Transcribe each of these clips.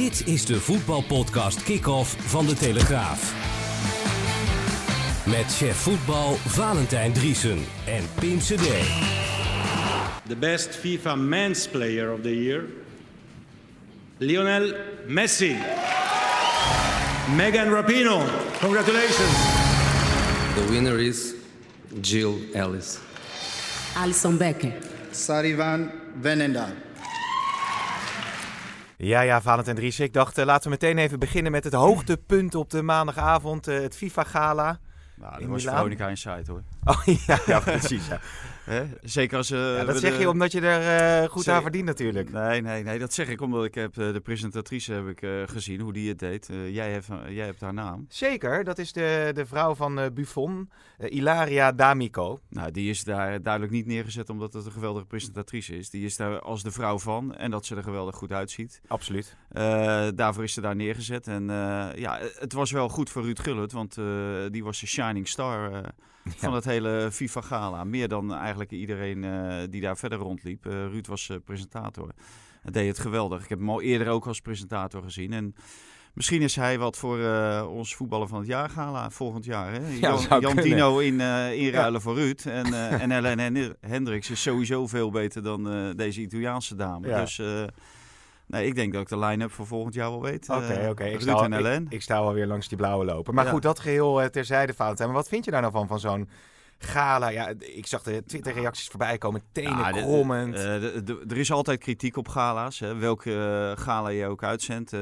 Dit is de voetbalpodcast Kick-Off van De Telegraaf. Met chef voetbal Valentijn Driesen en Pim CD. The best FIFA men's player of the year, Lionel Messi. Megan Rapino, congratulations. The winner is Jill Ellis. Alison Becker. Sarivan Venenda. Ja, ja, Valentijn Dries. Ik dacht, uh, laten we meteen even beginnen met het hoogtepunt op de maandagavond. Uh, het FIFA-gala. Nou, dat was Veronica Inside hoor. Oh ja, ja precies. Ja. He? Zeker als... Uh, ja, dat zeg je omdat je er uh, goed zeg... aan verdient natuurlijk. Nee, nee, nee, dat zeg ik omdat ik heb uh, de presentatrice heb ik, gezien, hoe die het deed. jij, hebt, jij hebt haar naam. Zeker, dat is de, de vrouw van Buffon, Ilaria D'Amico. Nou, die is daar duidelijk niet neergezet omdat het een geweldige presentatrice is. Die is daar als de vrouw van en dat ze er geweldig goed uitziet. Absoluut. daarvoor is ze daar neergezet. En ja, het was wel goed voor Ruud Gullit, want die was de shining star van het hele FIFA Gala. Meer dan eigenlijk iedereen uh, die daar verder rondliep. Uh, Ruud was uh, presentator. Hij deed het geweldig. Ik heb hem al eerder ook als presentator gezien. En misschien is hij wat voor ons voetballer van het jaar gala volgend jaar. Hè? Ja, Jan, Jan Dino in, inruilen ja. voor Ruud. En, en Helen Hendricks is sowieso veel beter dan deze Italiaanse dame. Ja. Dus... Nee, ik denk dat ik de line-up voor volgend jaar wel weet. Oké, okay, oké. Okay. Ik, ik, sta alweer langs die blauwe lopen. Maar ja. goed, dat geheel uh, terzijde, Fout. Maar wat vind je daar nou van, van zo'n gala? Ja, ik zag de Twitter-reacties voorbij komen, tenen ja, krommend. Uh, er is altijd kritiek op gala's. Hè. Welke uh, gala je ook uitzendt.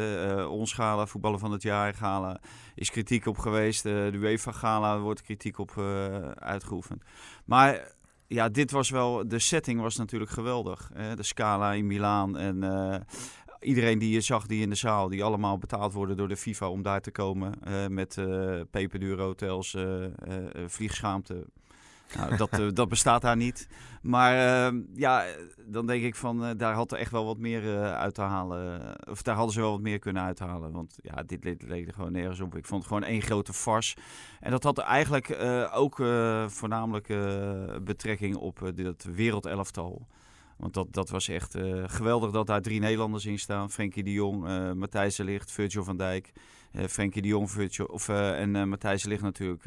ons gala, voetballen van het jaar gala, is kritiek op geweest. de UEFA-gala wordt kritiek op uitgeoefend. Maar ja, dit was wel. De setting was natuurlijk geweldig. Hè? De Scala in Milaan en uh, iedereen die je zag die in de zaal, die allemaal betaald worden door de FIFA om daar te komen. Uh, met uh, peperdure hotels, vliegschaamte. Nou, dat, dat bestaat daar niet. Maar ja, dan denk ik van daar had er echt wel wat meer uit te halen. Of daar hadden ze wel wat meer kunnen uithalen. Want ja, dit leek er gewoon nergens op. Ik vond het gewoon één grote farce. En dat had eigenlijk ook voornamelijk betrekking op dit wereldelftal. Want dat, dat was echt geweldig dat daar drie Nederlanders in staan. Frenkie de Jong, Matthijs de Ligt, Virgil van Dijk. Uh, Frenkie de Jong of, en Matthijs de Ligt natuurlijk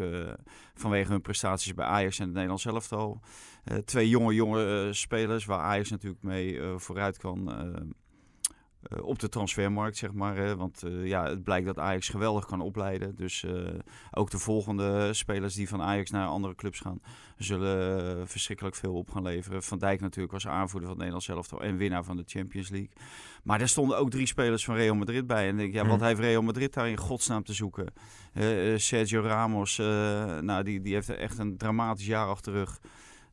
vanwege hun prestaties bij Ajax en het Nederlands elftal. twee jonge, jonge spelers waar Ajax natuurlijk mee vooruit kan uh, op de transfermarkt, zeg maar. Hè? Want uh, ja, het blijkt dat Ajax geweldig kan opleiden. Dus uh, ook de volgende spelers die van Ajax naar andere clubs gaan, zullen verschrikkelijk veel op gaan leveren. Van Dijk natuurlijk was aanvoerder van het Nederlands elftal en winnaar van de Champions League. Maar er stonden ook drie spelers van Real Madrid bij. En denk, ja, wat heeft Real Madrid daar in godsnaam te zoeken? Sergio Ramos, nou, die, die heeft echt een dramatisch jaar achter de rug.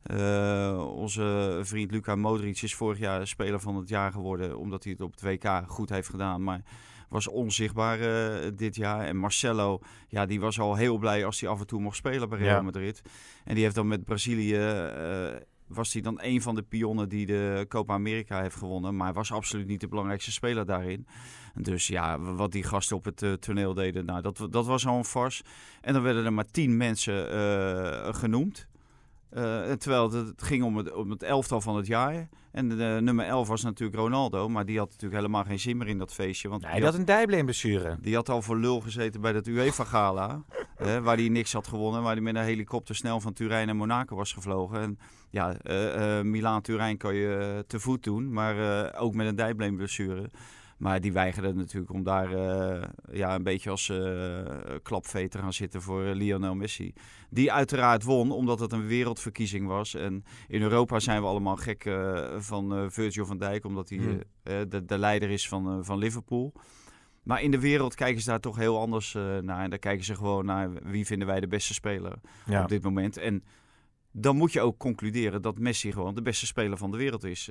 Uh, onze vriend Luka Modric is vorig jaar speler van het jaar geworden. Omdat hij het op het WK goed heeft gedaan. Maar was onzichtbaar uh, dit jaar. En Marcelo, ja, die was al heel blij als hij af en toe mocht spelen bij Real ja. Madrid. En die heeft dan met Brazilië... Uh, was hij dan een van de pionnen die de Copa America heeft gewonnen. Maar was absoluut niet de belangrijkste speler daarin. Dus ja, wat die gasten op het uh, toneel deden, nou, dat, dat was al een fars. En dan werden er maar tien mensen genoemd. Uh, terwijl het, ging om het, om het elftal van het jaar. En de, nummer 11 was natuurlijk Ronaldo. Maar die had natuurlijk helemaal geen zin meer in dat feestje. Want nee, die had een dijbeenblessure. Die had al voor lul gezeten bij dat UEFA-gala. eh, waar hij niks had gewonnen. Waar hij met een helikopter snel van Turijn naar Monaco was gevlogen. En ja, uh, uh, Milaan-Turijn kan je te voet doen. Maar ook met een dijbeenblessure. Maar die weigerde natuurlijk om daar uh, ja, een beetje als uh, klapvee te gaan zitten voor uh, Lionel Messi. Die uiteraard won, omdat het een wereldverkiezing was. En in Europa zijn we allemaal gek van Virgil van Dijk, omdat hij hmm. de, de, leider is van, van Liverpool. Maar in de wereld kijken ze daar toch heel anders naar. En daar kijken ze gewoon naar wie vinden wij de beste speler ja. op dit moment. En dan moet je ook concluderen dat Messi gewoon de beste speler van de wereld is.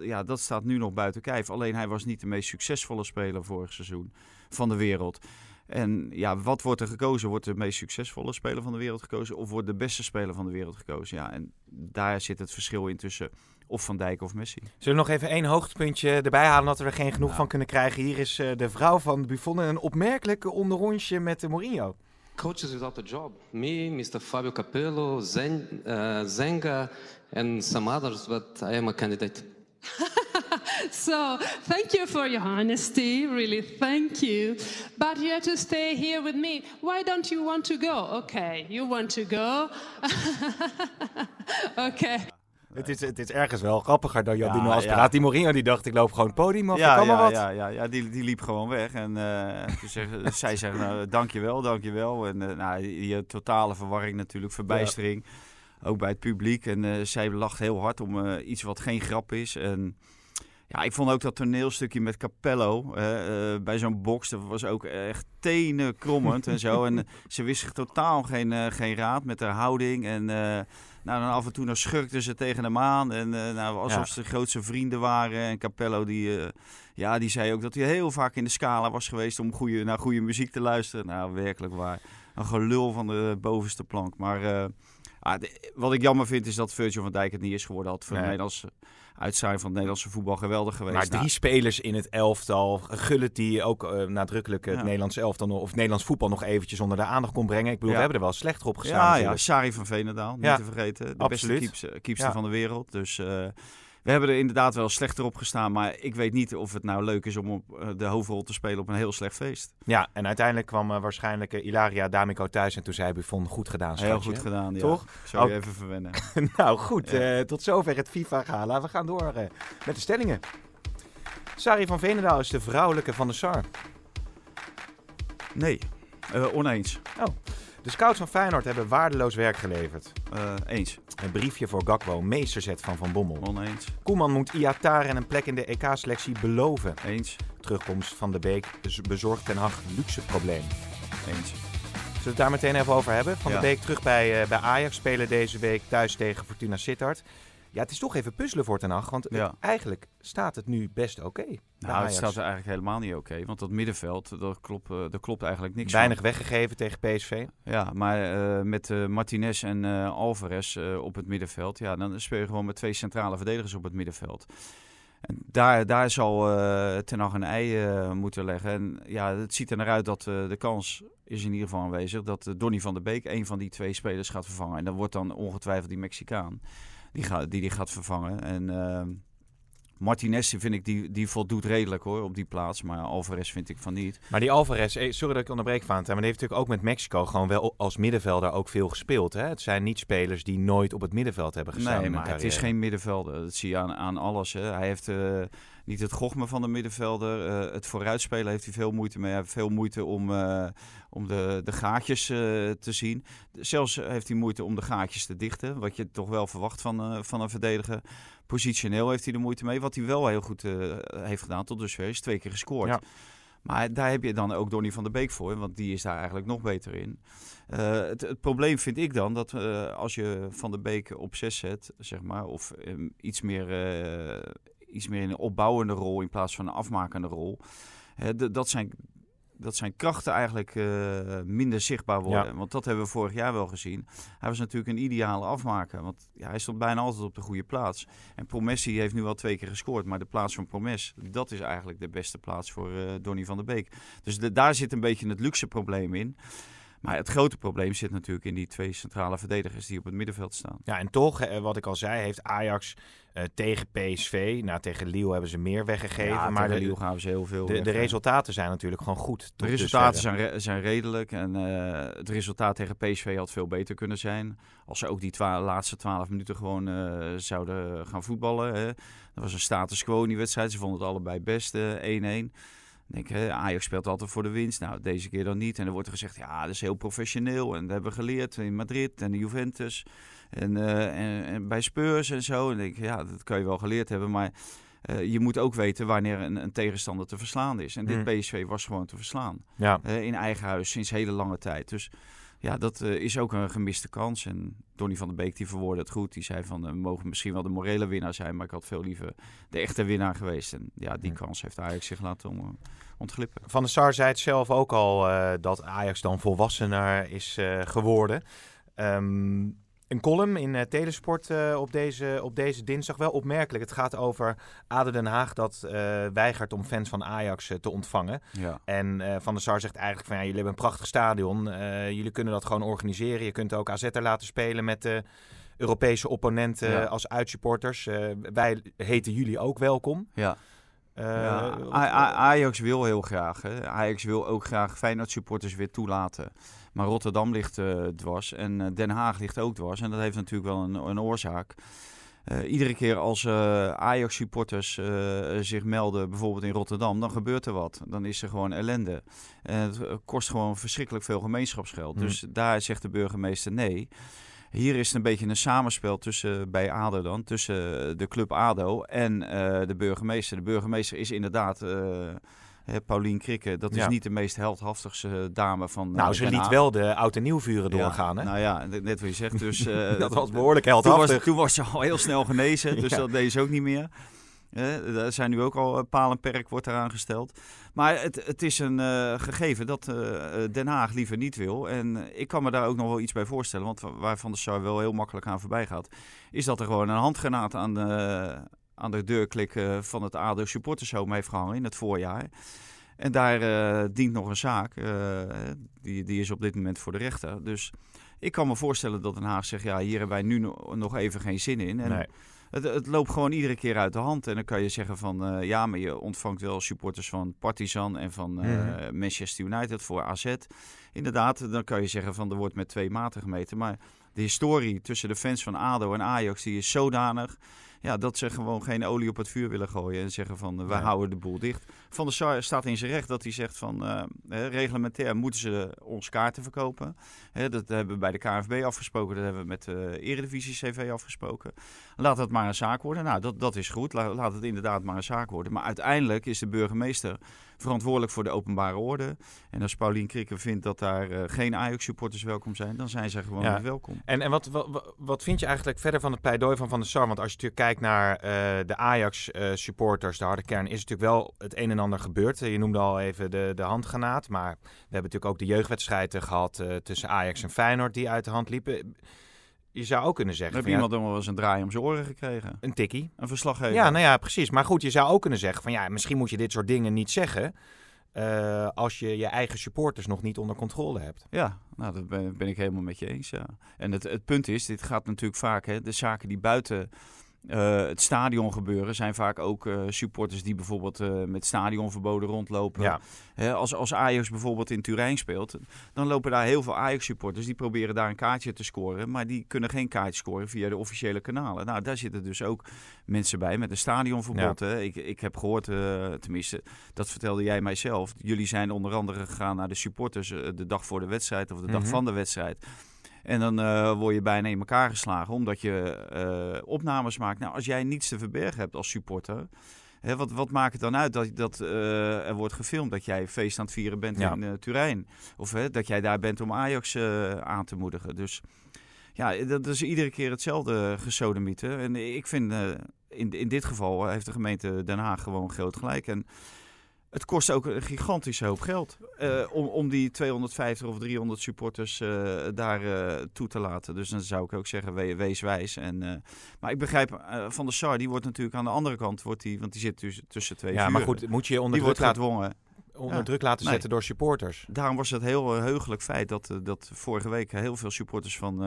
ja, dat staat nu nog buiten kijf. Alleen hij was niet de meest succesvolle speler vorig seizoen van de wereld. En ja, wat wordt er gekozen? Wordt de meest succesvolle speler van de wereld gekozen? Of wordt de beste speler van de wereld gekozen? Ja, en daar zit het verschil in tussen of Van Dijk of Messi. Zullen we nog even één hoogtepuntje erbij halen dat we er geen genoeg van kunnen krijgen? Hier is uh, de vrouw van Buffon en een opmerkelijke onderrondje met de Mourinho. Coaches without a job. Me, Mr. Fabio Capello, Zen, uh, Zenga and some others, but I am a candidate. so thank you for your honesty, really, thank you. But you have to stay here with me. Why don't you want to go? Okay, you want to go? okay. Het is, het is ergens wel grappiger dan Jadino ja, Asperaat. Ja. Die Mourinho die dacht, ik loop gewoon het podium af, ja, ja, wat. Ja, ja, ja, die, die liep gewoon weg. En uh, zeg, zij zeggen, nou, dankjewel, dankjewel. En uh, nou, die totale verwarring natuurlijk, verbijstering. Ook bij het publiek. En uh, zij lacht heel hard om iets wat geen grap is. En ja, ik vond ook dat toneelstukje met Capello uh, bij zo'n box, dat was ook echt tenen krommend en zo. En ze wist zich totaal geen, uh, geen raad met haar houding. En nou, dan af en toe dan schurkten ze tegen hem aan. En nou, alsof ze de grootste vrienden waren. En Capello die, ja, die zei ook dat hij heel vaak in de scala was geweest om goede, naar goede muziek te luisteren. Nou, werkelijk waar. Een gelul van de bovenste plank. Maar ah, wat ik jammer vind is dat Virgil van Dijk het niet is geworden. Had voor nee. Nederlands uitzaaien van het Nederlandse voetbal geweldig geweest. Maar drie nou, spelers in het elftal. Gullit die ook uh, nadrukkelijk het ja. Nederlands elftal of Nederlands voetbal nog eventjes onder de aandacht kon brengen. Ik bedoel, ja. we hebben er wel slechter op gestaan. Ja, ja. Sari van Veenendaal, niet te vergeten. De Absoluut. beste keepster van de wereld. Dus... We hebben er inderdaad wel slechter op gestaan. Maar ik weet niet of het nou leuk is om op eh, de hoofdrol te spelen op een heel slecht feest. Ja, en uiteindelijk kwam uh, waarschijnlijk uh, Ilaria D'Amico thuis. En toen zei Buffon, goed gedaan Heel goed gedaan, ja. Toch? Zou je even verwennen. nou goed, ja. tot zover het FIFA-gala. We gaan door met de stellingen. Sari van Veenendaal is de vrouwelijke van de SAR. Nee, oneens. Oh. De scouts van Feyenoord hebben waardeloos werk geleverd. Uh, eens. Een briefje voor Gakpo, meesterzet van Van Bommel. Oneens. Koeman moet Iataren een plek in de EK-selectie beloven. Eens. Terugkomst van de Beek bezorgt Ten Hag luxe probleem. Eens. Zullen we het daar meteen even over hebben? Van ja. de Beek terug bij, uh, bij Ajax, spelen deze week thuis tegen Fortuna Sittard. Ja, het is toch even puzzelen voor Ten Hag, want ja. eigenlijk staat het nu best oké. Okay, nou, het staat er eigenlijk helemaal niet oké, okay, want dat middenveld, daar klopt, uh, daar klopt eigenlijk niks Weinig van. weggegeven tegen PSV. Ja, maar uh, met uh, Martinez en Alvarez op het middenveld, ja, dan speel je gewoon met twee centrale verdedigers op het middenveld. En daar, daar zal Ten Hag een ei moeten leggen. En ja, het ziet er naar uit dat de kans is in ieder geval aanwezig dat Donny van der Beek een van die twee spelers gaat vervangen. En dat wordt dan ongetwijfeld die Mexicaan die, gaat die die gaat vervangen. En uh, Martinez vind ik, die, die voldoet redelijk hoor op die plaats. Maar Alvarez vind ik van niet. Maar die Alvarez, eh, sorry dat ik onderbreek van maar die heeft natuurlijk ook met Mexico gewoon wel als middenvelder ook veel gespeeld. Hè? Het zijn niet spelers die nooit op het middenveld hebben gestaan. Nee, maar het is geen middenvelder. Dat zie je aan, aan alles. Hè. Hij heeft... Uh, niet het gochme van de middenvelder. Uh, het vooruitspelen heeft hij veel moeite mee. Hij heeft veel moeite om, uh, om de, de gaatjes uh, te zien. Zelfs heeft hij moeite om de gaatjes te dichten. Wat je toch wel verwacht van, van een verdediger. Positioneel heeft hij er moeite mee. Wat hij wel heel goed heeft gedaan tot dusver is twee keer gescoord. Ja. Maar daar heb je dan ook Donny van der Beek voor, want die is daar eigenlijk nog beter in. Uh, het, het, probleem vind ik dan dat uh, als je Van der Beek op 6 zet, zeg maar, of um, iets meer uh, iets meer in een opbouwende rol in plaats van een afmakende rol. dat, zijn, dat zijn krachten eigenlijk uh, minder zichtbaar worden. Ja. Want dat hebben we vorig jaar wel gezien. Hij was natuurlijk een ideale afmaker. Want ja, hij stond bijna altijd op de goede plaats. En Promessi heeft nu al twee keer gescoord. Maar de plaats van Promes, dat is eigenlijk de beste plaats voor uh, Donny van der Beek. Dus de, daar zit een beetje het luxe probleem in. Maar het grote probleem zit natuurlijk in die twee centrale verdedigers die op het middenveld staan. Ja, en toch, wat ik al zei, heeft Ajax uh, tegen PSV. Nou, tegen Lille hebben ze meer weggegeven. Ja, maar de Lille gaan ze heel veel. De, de, resultaten zijn natuurlijk gewoon goed. De resultaten zijn, re zijn redelijk. En uh, het resultaat tegen PSV had veel beter kunnen zijn. Als ze ook die laatste twaalf minuten gewoon uh, zouden gaan voetballen. Hè. Dat was een status quo in die wedstrijd. Ze vonden het allebei best 1-1 denk, hè, Ajax speelt altijd voor de winst. Nou, deze keer dan niet. En dan wordt er gezegd, ja, dat is heel professioneel. En dat hebben we geleerd in Madrid en de Juventus. En, uh, en, en, bij Spurs en zo. En denk ik, ja, dat kan je wel geleerd hebben. Maar uh, je moet ook weten wanneer een, een, tegenstander te verslaan is. En dit mm. PSV was gewoon te verslaan. Ja. Uh, in eigen huis sinds hele lange tijd. Dus ja, dat is ook een gemiste kans. En Donny van der Beek die verwoordde het goed. Die zei van, we mogen misschien wel de morele winnaar zijn, maar ik had veel liever de echte winnaar geweest. En ja, die kans heeft Ajax zich laten ontglippen. Van der Sar zei het zelf ook al dat Ajax dan volwassener is geworden. Um, een column in uh, Telesport uh, op, deze, op deze dinsdag. Wel opmerkelijk. Het gaat over Aden Den Haag dat uh, weigert om fans van Ajax te ontvangen. Ja. En Van der Sar zegt eigenlijk van ja, jullie hebben een prachtig stadion. jullie kunnen dat gewoon organiseren. Je kunt ook AZ er laten spelen met de Europese opponenten als uitsupporters. wij heten jullie ook welkom. Ja. Ja, Ajax wil heel graag. Hè. Ajax wil ook graag Feyenoord supporters weer toelaten. Maar Rotterdam ligt uh, dwars en uh, Den Haag ligt ook dwars. En dat heeft natuurlijk wel een, een oorzaak. Uh, iedere keer als Ajax-supporters zich melden, bijvoorbeeld in Rotterdam, dan gebeurt er wat. Dan is er gewoon ellende. En het kost gewoon verschrikkelijk veel gemeenschapsgeld. Mm. Dus daar zegt de burgemeester nee. Hier is het een beetje een samenspel tussen, bij ADO dan, tussen de club ADO en de burgemeester. De burgemeester is inderdaad Hè, Paulien Krikke, dat is niet de meest heldhaftigste dame van. Nou, uh, ze liet wel de oud en nieuw vuren doorgaan. Hè? Nou ja, net wat je zegt. Dus, uh, dat was behoorlijk heldhaftig. Toen was, toen was, ze al heel snel genezen, dus dat deed ze ook niet meer. Uh, er zijn nu ook al paal en perk wordt eraan gesteld. Maar het, het is een uh, gegeven dat uh, Den Haag liever niet wil. En ik kan me daar ook nog wel iets bij voorstellen. Want waar Van der Sar wel heel makkelijk aan voorbij gaat. Is dat er gewoon een handgranaat aan de, aan de deurklik van het ADO Supportershome heeft gehangen in het voorjaar. En daar uh, dient nog een zaak. Uh, die, die is op dit moment voor de rechter. Dus ik kan me voorstellen dat Den Haag zegt: ja, hier hebben wij nu nog even geen zin in. En nee. het, het, loopt gewoon iedere keer uit de hand. En dan kan je zeggen: van uh, ja, maar je ontvangt wel supporters van Partizan en van mm. Manchester United voor AZ. Inderdaad, dan kan je zeggen: van er wordt met twee maten gemeten. Maar de historie tussen de fans van ADO en Ajax die is zodanig ja, dat ze gewoon geen olie op het vuur willen gooien en zeggen van uh, wij houden de boel dicht. Van der Sar staat in zijn recht dat hij zegt van uh, reglementair moeten ze ons kaarten verkopen. dat hebben we bij de KNVB afgesproken, dat hebben we met de Eredivisie CV afgesproken. Laat dat maar een zaak worden. Nou, dat, dat is goed. Laat, laat het inderdaad maar een zaak worden. Maar uiteindelijk is de burgemeester verantwoordelijk voor de openbare orde. En als Paulien Krikke vindt dat daar uh, geen Ajax-supporters welkom zijn, dan zijn ze gewoon niet welkom. En, en wat, wat, wat vind je eigenlijk verder van het pleidooi van Van der Sar? Want als je natuurlijk kijkt naar uh, de Ajax-supporters, de harde kern, is natuurlijk wel het een en ander gebeurd. je noemde al even de, de handgranaat, maar we hebben natuurlijk ook de jeugdwedstrijden gehad uh, tussen Ajax en Feyenoord die uit de hand liepen. Je zou ook kunnen zeggen... Heb iemand dan wel eens een draai om zijn oren gekregen? Een tikkie. Een verslaggever. Ja, nou ja, precies. Maar goed, je zou ook kunnen zeggen van ja, misschien moet je dit soort dingen niet zeggen... Uh, als je je eigen supporters nog niet onder controle hebt. Ja, nou, dat ben, ben ik helemaal met je eens. Ja. En het, het punt is, dit gaat natuurlijk vaak, hè, de zaken die buiten uh, het stadion gebeuren zijn vaak ook uh, supporters die bijvoorbeeld uh, met stadionverboden rondlopen. Ja. als, als Ajax bijvoorbeeld in Turijn speelt, dan lopen daar heel veel Ajax-supporters die proberen daar een kaartje te scoren, maar die kunnen geen kaartje scoren via de officiële kanalen. Nou, daar zitten dus ook mensen bij met een stadionverbod. Ja. Ik, ik heb gehoord, tenminste, dat vertelde jij mijzelf. Jullie zijn onder andere gegaan naar de supporters de dag voor de wedstrijd of de dag mhm. van de wedstrijd. En dan uh, word je bijna in elkaar geslagen omdat je uh, opnames maakt. Nou, als jij niets te verbergen hebt als supporter. Hè, wat, wat maakt het dan uit dat, dat uh, er wordt gefilmd dat jij feest aan het vieren bent in Turijn? Of dat jij daar bent om Ajax aan te moedigen. Dus ja, dat is iedere keer hetzelfde gesodemieten. En ik vind, in, in dit geval heeft de gemeente Den Haag gewoon groot gelijk. En het kost ook een gigantische hoop geld uh, om, om die 250 of 300 supporters uh, daar uh, toe te laten. Dus dan zou ik ook zeggen, we, wees wijs. En, maar ik begrijp, Van der Sar, die wordt natuurlijk aan de andere kant, wordt die, want die zit tussen, tussen twee Ja, maar goed, moet je onder die wordt gedwongen onder druk laten zetten door supporters. Daarom was het heel heugelijk feit dat, dat vorige week heel veel supporters van,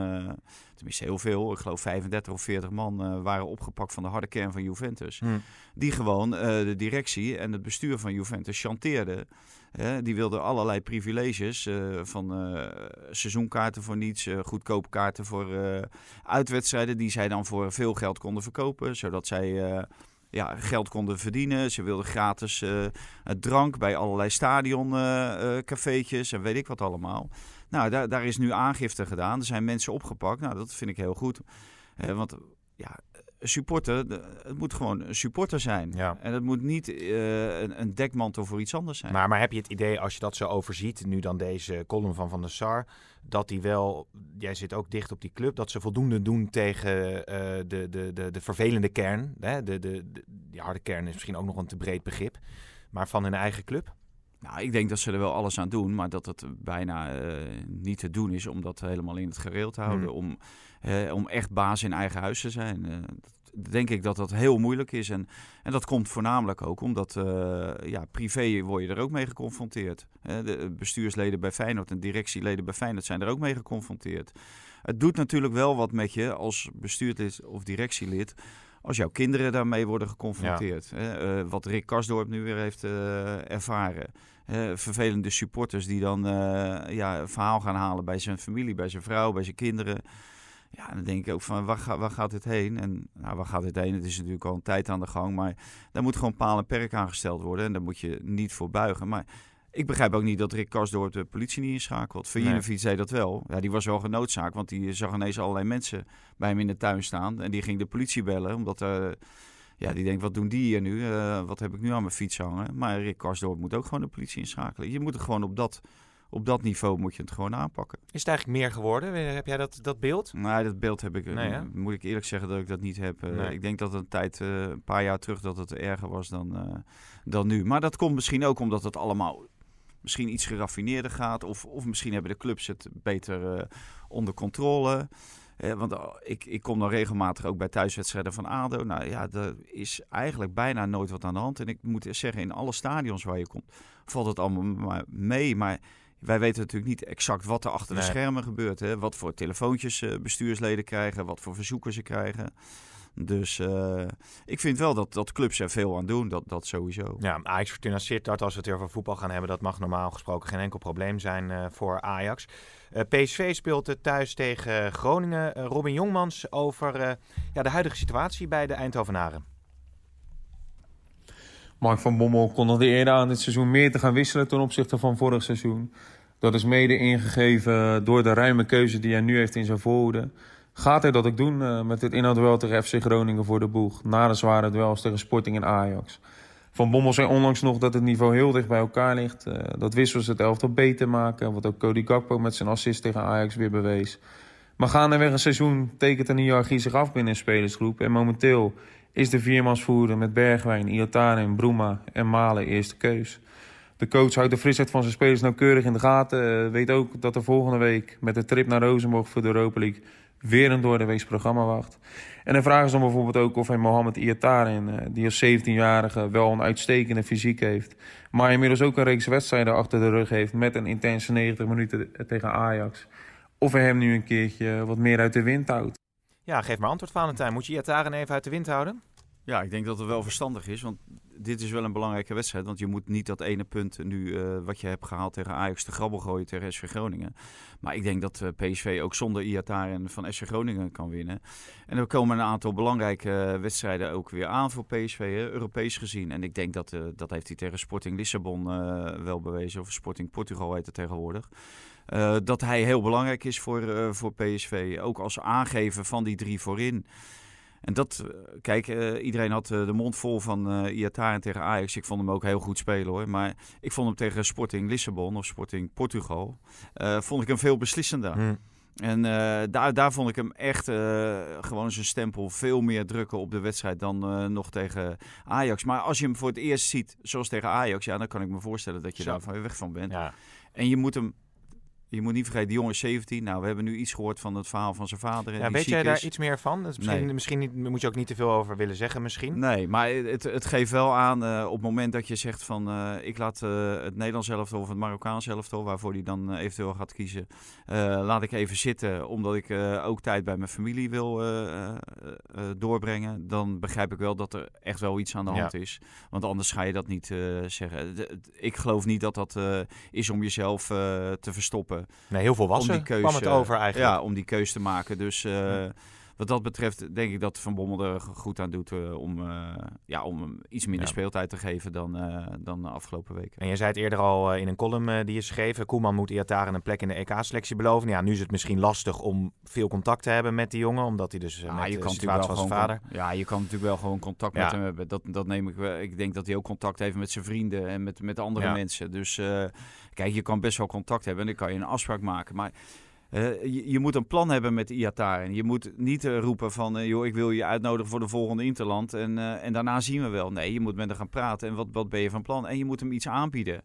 tenminste heel veel, ik geloof 35 of 40 man, waren opgepakt van de harde kern van Juventus. Hmm. Die gewoon de directie en het bestuur van Juventus chanteerden die wilden allerlei privileges uh, van uh, seizoenkaarten voor niets, uh, goedkope kaarten voor uitwedstrijden die zij dan voor veel geld konden verkopen, zodat zij ja, geld konden verdienen. Ze wilden gratis drank bij allerlei stadioncafeetjes en weet ik wat allemaal. Nou, daar, daar is nu aangifte gedaan. Er zijn mensen opgepakt. Nou, dat vind ik heel goed. want ja, supporter, het moet gewoon een supporter zijn. Ja. En het moet niet eh, een, een dekmantel voor iets anders zijn. Maar, maar heb je het idee, als je dat zo overziet, nu dan deze column van Van der Sar, dat die wel, jij zit ook dicht op die club, dat ze voldoende doen tegen eh, de, de, de, de vervelende kern. Hè? De, de, de, die harde kern is misschien ook nog een te breed begrip, maar van hun eigen club. Nou, ik denk dat ze er wel alles aan doen, maar dat het bijna eh, niet te doen is om dat helemaal in het gereel te houden. Hmm. Om, eh, om echt baas in eigen huis te zijn. Eh, denk ik dat dat heel moeilijk is. En, en dat komt voornamelijk ook omdat eh, ja, privé word je er ook mee geconfronteerd. Hè, de bestuursleden bij Feyenoord en directieleden bij Feyenoord zijn er ook mee geconfronteerd. Het doet natuurlijk wel wat met je als bestuurslid of directielid als jouw kinderen daarmee worden geconfronteerd. Hè, eh, wat Rick Karsdorp nu weer heeft eh, ervaren. Eh, vervelende supporters die dan eh, ja, een verhaal gaan halen bij zijn familie, bij zijn vrouw, bij zijn kinderen. Ja, dan denk ik ook van waar, ga- waar gaat dit heen? En nou, waar gaat dit heen? Het is natuurlijk al een tijd aan de gang, maar daar moet gewoon paal en perk aangesteld worden. En daar moet je niet voor buigen. Maar ik begrijp ook niet dat Rick Karsdorp de politie niet inschakelt. Verjinovic zei dat wel. Ja, die was wel genoodzaakt, want die zag ineens allerlei mensen bij hem in de tuin staan. En die ging de politie bellen, omdat... eh, ja, die denkt, wat doen die hier nu? Eh, wat heb ik nu aan mijn fiets hangen? Maar Rick Karsdorp moet ook gewoon de politie inschakelen. Je moet het gewoon op dat, op dat niveau moet je het gewoon aanpakken. Is het eigenlijk meer geworden? Heb jij dat, dat beeld? Nee, dat beeld heb ik. eh, Nee, moet ik eerlijk zeggen dat ik dat niet heb. Eh, Nee. Ik denk dat het een tijd, eh, een paar jaar terug, dat het erger was dan, eh, dan nu. Maar dat komt misschien ook omdat het allemaal misschien iets geraffineerder gaat. Of, of misschien hebben de clubs het beter eh, onder controle. Eh, want eh, ik, ik kom dan regelmatig ook bij thuiswedstrijden van ADO. Nou ja, er is eigenlijk bijna nooit wat aan de hand. En ik moet zeggen, in alle stadions waar je komt, valt het allemaal maar mee. Maar wij weten natuurlijk niet exact wat er achter Nee. de schermen gebeurt. Hè? Wat voor telefoontjes eh, bestuursleden krijgen, wat voor verzoeken ze krijgen. Dus eh, ik vind wel dat, dat clubs er veel aan doen, dat, dat sowieso. Ja, Ajax Fortuna Sittard, als we het over voetbal gaan hebben, dat mag normaal gesproken geen enkel probleem zijn eh, voor Ajax. PSV speelt het thuis tegen Groningen. Robin Jongmans over ja, de huidige situatie bij de Eindhovenaren. Mark van Bommel kondigde eerder aan dit seizoen meer te gaan wisselen ten opzichte van vorig seizoen. Dat is mede ingegeven door de ruime keuze die hij nu heeft in zijn voorhoede. Gaat hij dat ook doen eh, met dit inhoudduel tegen FC Groningen voor de boeg, na de zware duels tegen Sporting en Ajax? Van Bommel zei onlangs nog dat het niveau heel dicht bij elkaar ligt. eh, dat wissels het elftal beter maken, wat ook Cody Gakpo met zijn assist tegen Ajax weer bewees. Maar gaandeweg een seizoen tekent een hiërarchie zich af binnen een spelersgroep. En momenteel is de viermansvoerder met Bergwijn, Iotaren, Bruma en Malen eerste keus. De coach houdt de frisheid van zijn spelers nauwkeurig in de gaten. eh, weet ook dat er volgende week met de trip naar Rozenborg voor de Europa League weer een doordeweeks programma wacht. En dan vragen ze dan bijvoorbeeld ook of hij Mohamed Iataren, eh, die als 17-jarige wel een uitstekende fysiek heeft, maar inmiddels ook een reeks wedstrijden achter de rug heeft met een intense 90 minuten tegen Ajax, of hij hem nu een keertje wat meer uit de wind houdt. Ja, geef maar antwoord, Valentijn. Moet je Iataren even uit de wind houden? Ja, ik denk dat het wel verstandig is, want dit is wel een belangrijke wedstrijd. Want je moet niet dat ene punt nu eh, wat je hebt gehaald tegen Ajax te grabbel gooien tegen SV Groningen. Maar ik denk dat eh, PSV ook zonder Iataren van SV Groningen kan winnen. En er komen een aantal belangrijke eh, wedstrijden ook weer aan voor PSV, hè, Europees gezien. En ik denk dat, dat heeft hij tegen Sporting Lissabon wel bewezen, of Sporting Portugal heet het tegenwoordig. Dat hij heel belangrijk is voor, voor PSV, ook als aangever van die drie voorin. En dat, eh, kijk, eh, iedereen had eh, de mond vol van eh Iataren tegen Ajax. Ik vond hem ook heel goed spelen hoor. Maar ik vond hem tegen Sporting Lissabon of Sporting Portugal, vond ik hem veel beslissender. Hm. En daar, daar vond ik hem echt gewoon zijn stempel veel meer drukken op de wedstrijd dan nog tegen Ajax. Maar als je hem voor het eerst ziet, zoals tegen Ajax, ja, dan kan ik me voorstellen dat je Zo. daar van weg van bent. Ja. En je moet hem. Je moet niet vergeten, die jongen is 17. Nou, we hebben nu iets gehoord van het verhaal van zijn vader. Ja, weet jij daar is. iets meer van? Dat is misschien, Nee. misschien niet, moet je ook niet te veel over willen zeggen, misschien. Nee, maar het, het geeft wel aan eh, op het moment dat je zegt van eh, ik laat eh, het Nederlands elftal of het Marokkaans elftal, waarvoor hij dan eventueel gaat kiezen, laat ik even zitten omdat ik ook tijd bij mijn familie wil doorbrengen. Dan begrijp ik wel dat er echt wel iets aan de hand Ja. is. Want anders ga je dat niet zeggen. Ik geloof niet dat dat is om jezelf te verstoppen Nee, heel volwassen om die keuze, kwam het over eigenlijk. Ja, om die keuze te maken. Dus, eh, wat dat betreft denk ik dat Van Bommel er goed aan doet uh, om, uh, ja, om hem iets minder ja. speeltijd te geven dan, uh, dan de afgelopen weken. En je zei het eerder al in een column die je schreef. Koeman moet Iataren een plek in de EK-selectie beloven. Ja, nu is het misschien lastig om veel contact te hebben met die jongen. Omdat hij dus ja, met je kan situatie van zijn vader... Ja, je kan natuurlijk wel gewoon contact met hem hebben. Dat, dat neem ik wel. Ik denk dat hij ook contact heeft met zijn vrienden en met, met andere mensen. Dus kijk, je kan best wel contact hebben en dan kan je een afspraak maken. Maar uh, je, moet een plan hebben met Iataren. Je moet niet uh, roepen van, uh, joh, ik wil je uitnodigen voor de volgende Interland en, en daarna zien we wel. Nee, je moet met hem gaan praten en wat, wat ben je van plan? En je moet hem iets aanbieden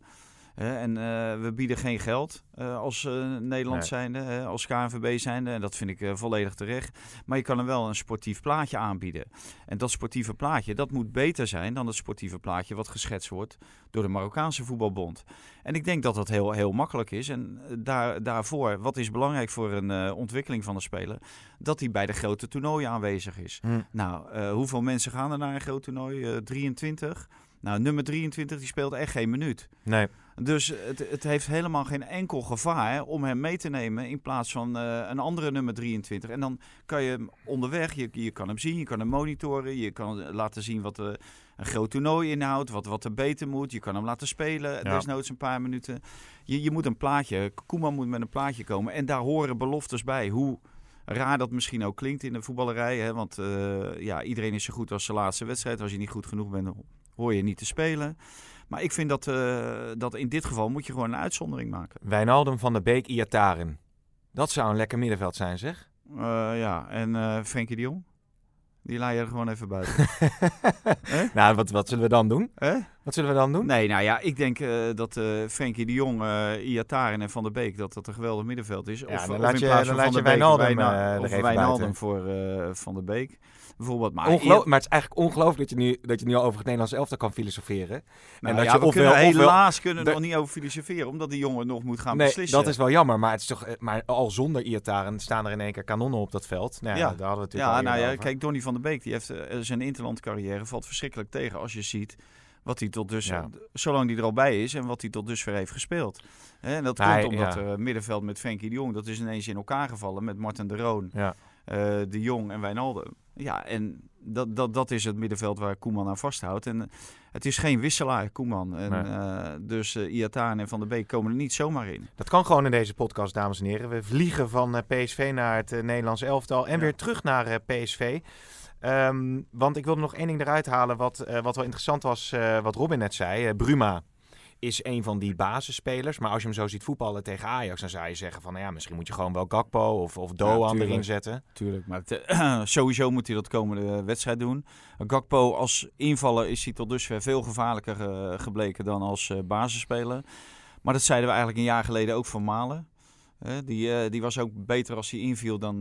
en uh, we bieden geen geld uh, als uh, Nederland nee. zijnde, als KNVB zijnde. En dat vind ik volledig terecht. Maar je kan hem wel een sportief plaatje aanbieden. En dat sportieve plaatje, dat moet beter zijn dan het sportieve plaatje wat geschetst wordt door de Marokkaanse voetbalbond. En ik denk dat dat heel, heel makkelijk is. En daar, daarvoor, wat is belangrijk voor een ontwikkeling van de speler? Dat hij bij de grote toernooien aanwezig is. Hm. Nou, hoeveel mensen gaan er naar een groot toernooi? 23? Nou, nummer 23 die speelt echt geen minuut. Nee. Dus het, het heeft helemaal geen enkel gevaar om hem mee te nemen in plaats van uh, een andere nummer 23. En dan kan je hem onderweg, je, je kan hem zien, je kan hem monitoren, je kan laten zien wat een groot toernooi inhoudt, wat, wat er beter moet. Je kan hem laten spelen, ja. desnoods een paar minuten. Je, je moet een plaatje, Koeman moet met een plaatje komen en daar horen beloftes bij. Hoe raar dat misschien ook klinkt in de voetballerij, hè? want uh, ja, iedereen is zo goed als zijn laatste wedstrijd. Als je niet goed genoeg bent, hoor je niet te spelen. Maar ik vind dat, uh, dat in dit geval moet je gewoon een uitzondering maken. Wijnaldum van der Beek, Iataren. Dat zou een lekker middenveld zijn, zeg. Uh, ja, en uh, Frenkie de Jong? Die laat je er gewoon even buiten. nou, wat, wat zullen we dan doen? Eh? Wat zullen we dan doen? Nee, nou ja, ik denk uh, dat uh, Frenkie de Jong, uh, Iataren en Van der Beek, dat dat een geweldig middenveld is. Ja, of, dan of laat in plaats je, van Van der Wijnaldum, Beek, of Wijnaldum voor Van der Beek bijvoorbeeld. Maar, maar het is eigenlijk ongelooflijk dat je nu, dat je nu al over het Nederlands elftal kan filosoferen. Nou, en dat ja, je we ofwel, kunnen, helaas kunnen we nog niet over filosoferen, omdat die jongen nog moet gaan nee, beslissen. dat is wel jammer. Maar, het is toch, maar al zonder Iataren staan er in één keer kanonnen op dat veld. Nou, ja, daar hadden we ja, nou ja, kijk, Donny van der Beek die heeft zijn interlandcarrière valt verschrikkelijk tegen als je ziet wat hij tot dus, ja. zolang hij er al bij is en wat hij tot dusver heeft gespeeld. En dat hij, komt omdat ja. uh, middenveld met Frenkie de Jong, dat is ineens in elkaar gevallen met Martin de Roon, ja. uh, de Jong en Wijnaldum. Ja, en dat, dat, dat is het middenveld waar Koeman aan vasthoudt. En het is geen wisselaar, Koeman. En, nee. uh, dus uh, en Van der Beek komen er niet zomaar in. Dat kan gewoon in deze podcast, dames en heren. We vliegen van uh, PSV naar het Nederlands elftal en ja. weer terug naar PSV. Um, want ik wilde nog één ding eruit halen wat, wat wel interessant was, wat Robin net zei. Bruma is een van die basisspelers. Maar als je hem zo ziet voetballen tegen Ajax, dan zou je zeggen van nou ja, misschien moet je gewoon wel Gakpo of, of Doan ja, erin zetten. Tuurlijk, maar het, uh, sowieso moet hij dat komende wedstrijd doen. Gakpo als invaller is hij tot dusver veel gevaarlijker uh, gebleken dan als uh, basisspeler. Maar dat zeiden we eigenlijk een jaar geleden ook van Malen. die, uh, die was ook beter als hij inviel dan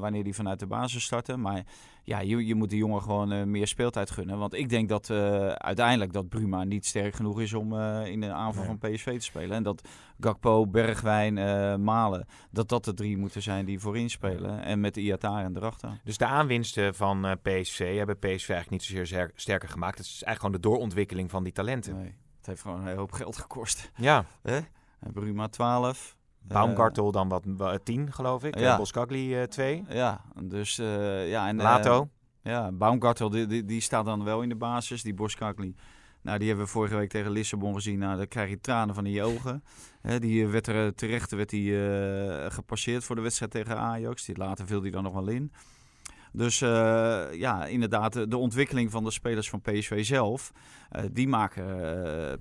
wanneer hij vanuit de basis startte. Maar ja, je, je moet de jongen gewoon uh, meer speeltijd gunnen. Want ik denk dat uiteindelijk dat Bruma niet sterk genoeg is om in de aanval nee. van PSV te spelen. En dat Gakpo, Bergwijn, Malen, dat dat de drie moeten zijn die voorin spelen. En met de Iataren erachter. Dus de aanwinsten van PSV hebben PSV eigenlijk niet zozeer sterker gemaakt. Het is eigenlijk gewoon de doorontwikkeling van die talenten. Nee, het heeft gewoon een hoop geld gekost. Ja. Bruma 12. Baumgartel dan wat, wat 10, geloof ik. Ja. Boskagli 2. Uh, ja, dus ja. En, Lato. Ja, Baumgartel die, die, die, staat dan wel in de basis. Die Boskagli, nou die hebben we vorige week tegen Lissabon gezien. Nou, dan krijg je tranen van in je ogen. He, die werd er terecht werd die, gepasseerd voor de wedstrijd tegen Ajax. Die, later viel hij dan nog wel in. Dus uh, ja, inderdaad, de ontwikkeling van de spelers van PSV zelf, uh, die maken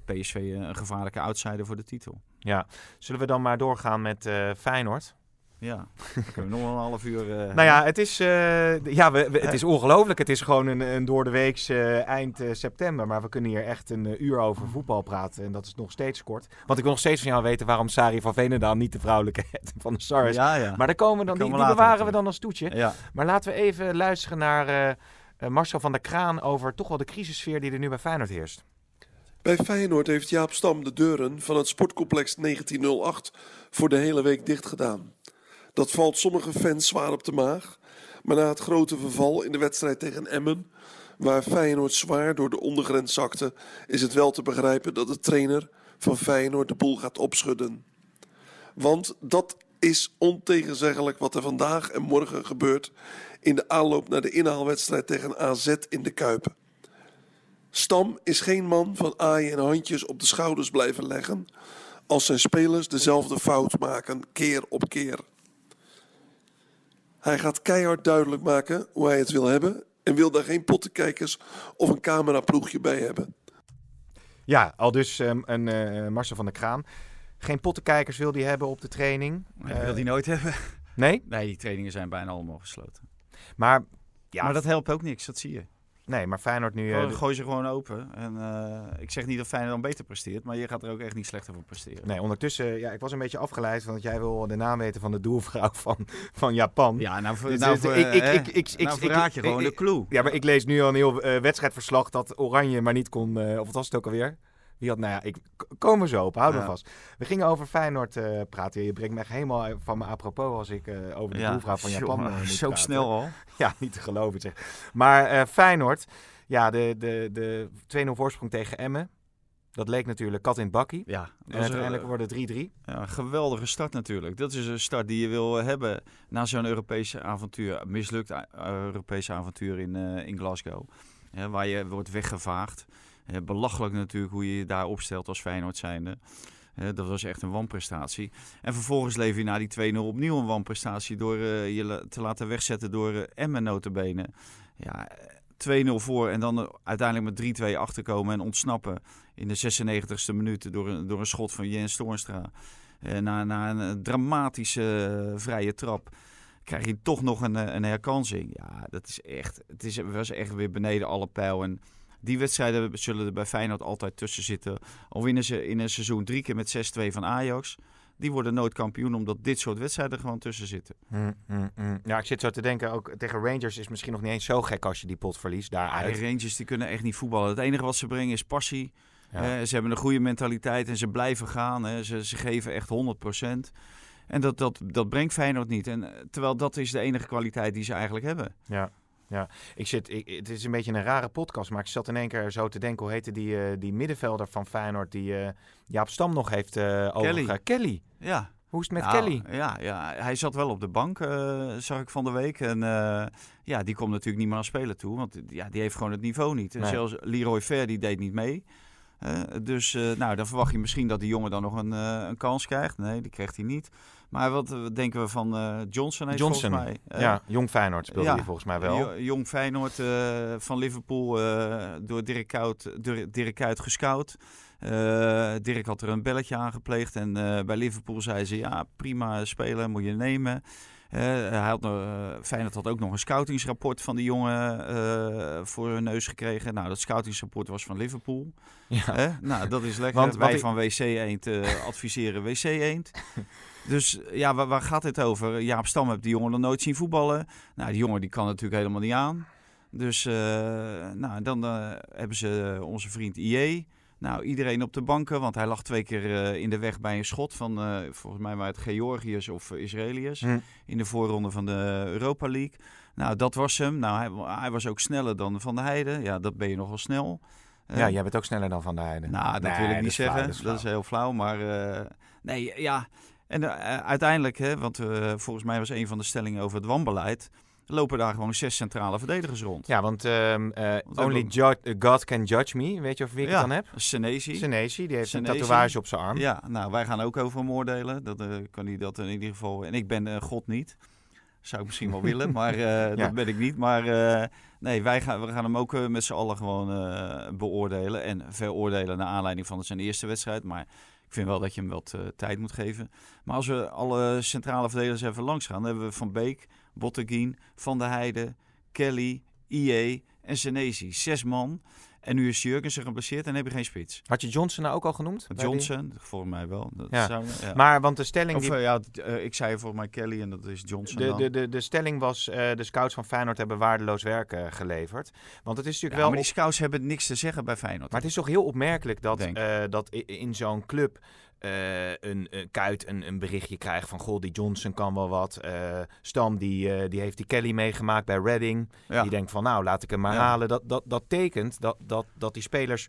PSV een gevaarlijke outsider voor de titel. Ja, zullen we dan maar doorgaan met Feyenoord? Ja, dan kunnen we nog een half uur... Uh... nou ja, het is, uh, ja, we, we, het is ongelooflijk. Het is gewoon een, een door de weeks uh, eind september. Maar we kunnen hier echt een uur over voetbal praten. En dat is nog steeds kort. Want ik wil nog steeds van jou weten waarom Sari van Venendaal niet de vrouwelijke van de Sar is. Ja, ja. Maar daar komen we dan, die, die bewaren we dan als toetje. Ja. Maar laten we even luisteren naar Marcel van der Kraan over toch wel de crisissfeer die er nu bij Feyenoord heerst. Bij Feyenoord heeft Jaap Stam de deuren van het sportcomplex 1908 voor de hele week dicht gedaan. Dat valt sommige fans zwaar op de maag. Maar na het grote verval in de wedstrijd tegen Emmen, waar Feyenoord zwaar door de ondergrens zakte, is het wel te begrijpen dat de trainer van Feyenoord de boel gaat opschudden. Want dat is ontegenzeggelijk wat er vandaag en morgen gebeurt in de aanloop naar de inhaalwedstrijd tegen AZ in de Kuip. Stam is geen man van aaien en handjes op de schouders blijven leggen als zijn spelers dezelfde fout maken keer op keer. Hij gaat keihard duidelijk maken hoe hij het wil hebben en wil daar geen pottenkijkers of een cameraploegje bij hebben. Ja, al dus um, een uh, Marcel van der Kraan. Geen pottenkijkers wil hij hebben op de training. Nee, wil hij nooit hebben. Nee? Nee, die trainingen zijn bijna allemaal gesloten. Maar, ja, maar dat helpt ook niks, dat zie je. Nee, maar Feyenoord nu... Uh, gooi ze gewoon open. En uh, ik zeg niet dat Feyenoord dan beter presteert, maar je gaat er ook echt niet slechter van presteren. Nee, ondertussen, ja, ik was een beetje afgeleid, want jij wil de naam weten van de doelvrouw van, van Japan. Ja, nou, voor, dus, nou, dus, voor, ik, eh, nou verraad je gewoon de clue. Ja, maar ik lees nu al een heel wedstrijdverslag dat Oranje maar niet kon, of wat was het ook alweer? Wie had, nou ja, ik, komen zo op, houden we Ja. vast. We gingen over Feyenoord eh, praten. Je brengt me echt helemaal van me apropos als ik eh, over de Ja, doelvrouw van Japan jongen, eh, zo praten. snel al. Ja, niet te geloven zeg. Maar Feyenoord, ja, de, de, de 2-0 voorsprong tegen Emmen. Dat leek natuurlijk kat in het bakkie. Ja, En uiteindelijk wordt het 3-3. Ja, geweldige start natuurlijk. Dat is een start die je wil hebben na zo'n Europese avontuur. Mislukt Europese avontuur in, in Glasgow. Waar je wordt weggevaagd. Belachelijk natuurlijk hoe je je daar opstelt als Feyenoord zijnde. Dat was echt een wanprestatie. En vervolgens lever je na die 2-0 opnieuw een wanprestatie... door eh, je te laten wegzetten door eh, Emmen notabene. Ja, eh, 2-0 voor en dan eh, uiteindelijk met 3-2 achterkomen en ontsnappen in de 96e minuut door een, door een schot van Jens Toornstra. Na, na een dramatische vrije trap krijg je toch nog een, een herkansing. Ja, dat is echt, het is, was echt weer beneden alle pijl. En die wedstrijden zullen er bij Feyenoord altijd tussen zitten. Al winnen ze in een seizoen drie keer met 6-2 van Ajax. Die worden nooit kampioen omdat dit soort wedstrijden gewoon tussen zitten. Mm, mm, mm. Ja, ik zit zo te denken, ook tegen Rangers is misschien nog niet eens zo gek als je die pot verliest Ja, daaruit. de Rangers die kunnen echt niet voetballen. Het enige wat ze brengen is passie. Ja. Eh, ze hebben een goede mentaliteit en ze blijven gaan. Hè. Ze, ze geven echt 100%. En dat, dat, dat brengt Feyenoord niet. En, terwijl dat is de enige kwaliteit die ze eigenlijk hebben. Ja, ja. Ik zit, ik, het is een beetje een rare podcast, maar ik zat in één keer zo te denken, hoe heette die, eh, die middenvelder van Feyenoord die eh, Jaap Stam nog heeft eh overge- Kelly. Ja. Hoe is het met Nou, Kelly? Ja, ja, hij zat wel op de bank, zag ik van de week. En ja, die komt natuurlijk niet meer aan spelen toe. Want ja, die heeft gewoon het niveau niet. En Nee. zelfs Leroy Ver, die deed niet mee. Eh, dus eh, nou, dan verwacht je misschien dat die jongen dan nog een, eh, een kans krijgt. Nee, die krijgt hij niet. Maar wat denken we van Johnson? Heeft Johnson, volgens mij, ja, jong Feyenoord speelde hij volgens mij wel. Jo- Jong Feyenoord van Liverpool door Dirk Kuyt, door Dirk Kuyt gescout. Dirk had er een belletje aangepleegd en bij Liverpool zei ze ja prima spelen, moet je nemen. Hij had, eh, Feyenoord had ook nog een scoutingsrapport van die jongen eh, voor hun neus gekregen. Nou, dat scoutingsrapport was van Liverpool. Ja. Nou, dat is lekker. Want Wij van WC Eend eh, adviseren WC Eend. Dus ja, waar, waar gaat dit over? Jaap Stam heeft die jongen nog nooit zien voetballen. Nou, die jongen die kan natuurlijk helemaal niet aan. Dus nou, dan hebben ze onze vriend IE. Nou, iedereen op de banken, want hij lag twee keer eh, in de weg bij een schot van, eh, volgens mij, maar het Georgiërs of Israëliërs. Hm. In de voorronde van de Europa League. Nou, dat was hem. Nou, hij, hij was ook sneller dan Van der Heijden. Ja, dat ben je nogal snel. Eh, Ja, jij bent ook sneller dan Van der Heijden. nou, dat Nee, wil ik niet flauw, zeggen. dat is dat is heel flauw. Maar eh, nee, ja. En eh, uiteindelijk, hè, want eh, volgens mij was een van de stellingen over het wanbeleid. Lopen daar gewoon zes centrale verdedigers rond. Ja, want ehm, eh, only God can judge me. Weet je over wie ik Ja, het dan heb? Senesi. Senesi, die heeft Senesi. een tatoeage op zijn arm. Ja, nou, wij gaan ook over hem oordelen. Dat eh, kan hij dat in ieder geval. En ik ben eh, God niet. Zou ik misschien wel willen, maar Ja. dat ben ik niet. Maar nee, wij gaan, we gaan hem ook met z'n allen gewoon beoordelen. En veroordelen naar aanleiding van zijn eerste wedstrijd. Maar ik vind wel dat je hem wat tijd moet geven. Maar als we alle centrale verdedigers even langs gaan, dan hebben we Van Beek, Botteguin, Van der Heijden, Kelly, IE en Senesi. Zes man. En nu is Jurgensen geblesseerd en heb je geen spits. Had je Johnson nou ook al genoemd? Johnson, volgens mij wel. Dat Ja. zou- ja. Maar, want de stelling... Of die- eh, ja, eh, ik zei volgens mij Kelly en dat is Johnson De, dan. de, de, de stelling was, eh, de scouts van Feyenoord hebben waardeloos werk geleverd. Want het is ja, natuurlijk wel... maar die scouts hebben niks te zeggen bij Feyenoord. Maar het is toch heel opmerkelijk dat, dat in zo'n club eh, een, een kuit een, een berichtje krijgt van... Goh, die Johnson kan wel wat. Eh, Stam, die, eh, die heeft die Kelly meegemaakt bij Reading. Ja. Die denkt van, nou, laat ik hem maar Ja. halen. Dat, dat, dat tekent dat, dat, dat die spelers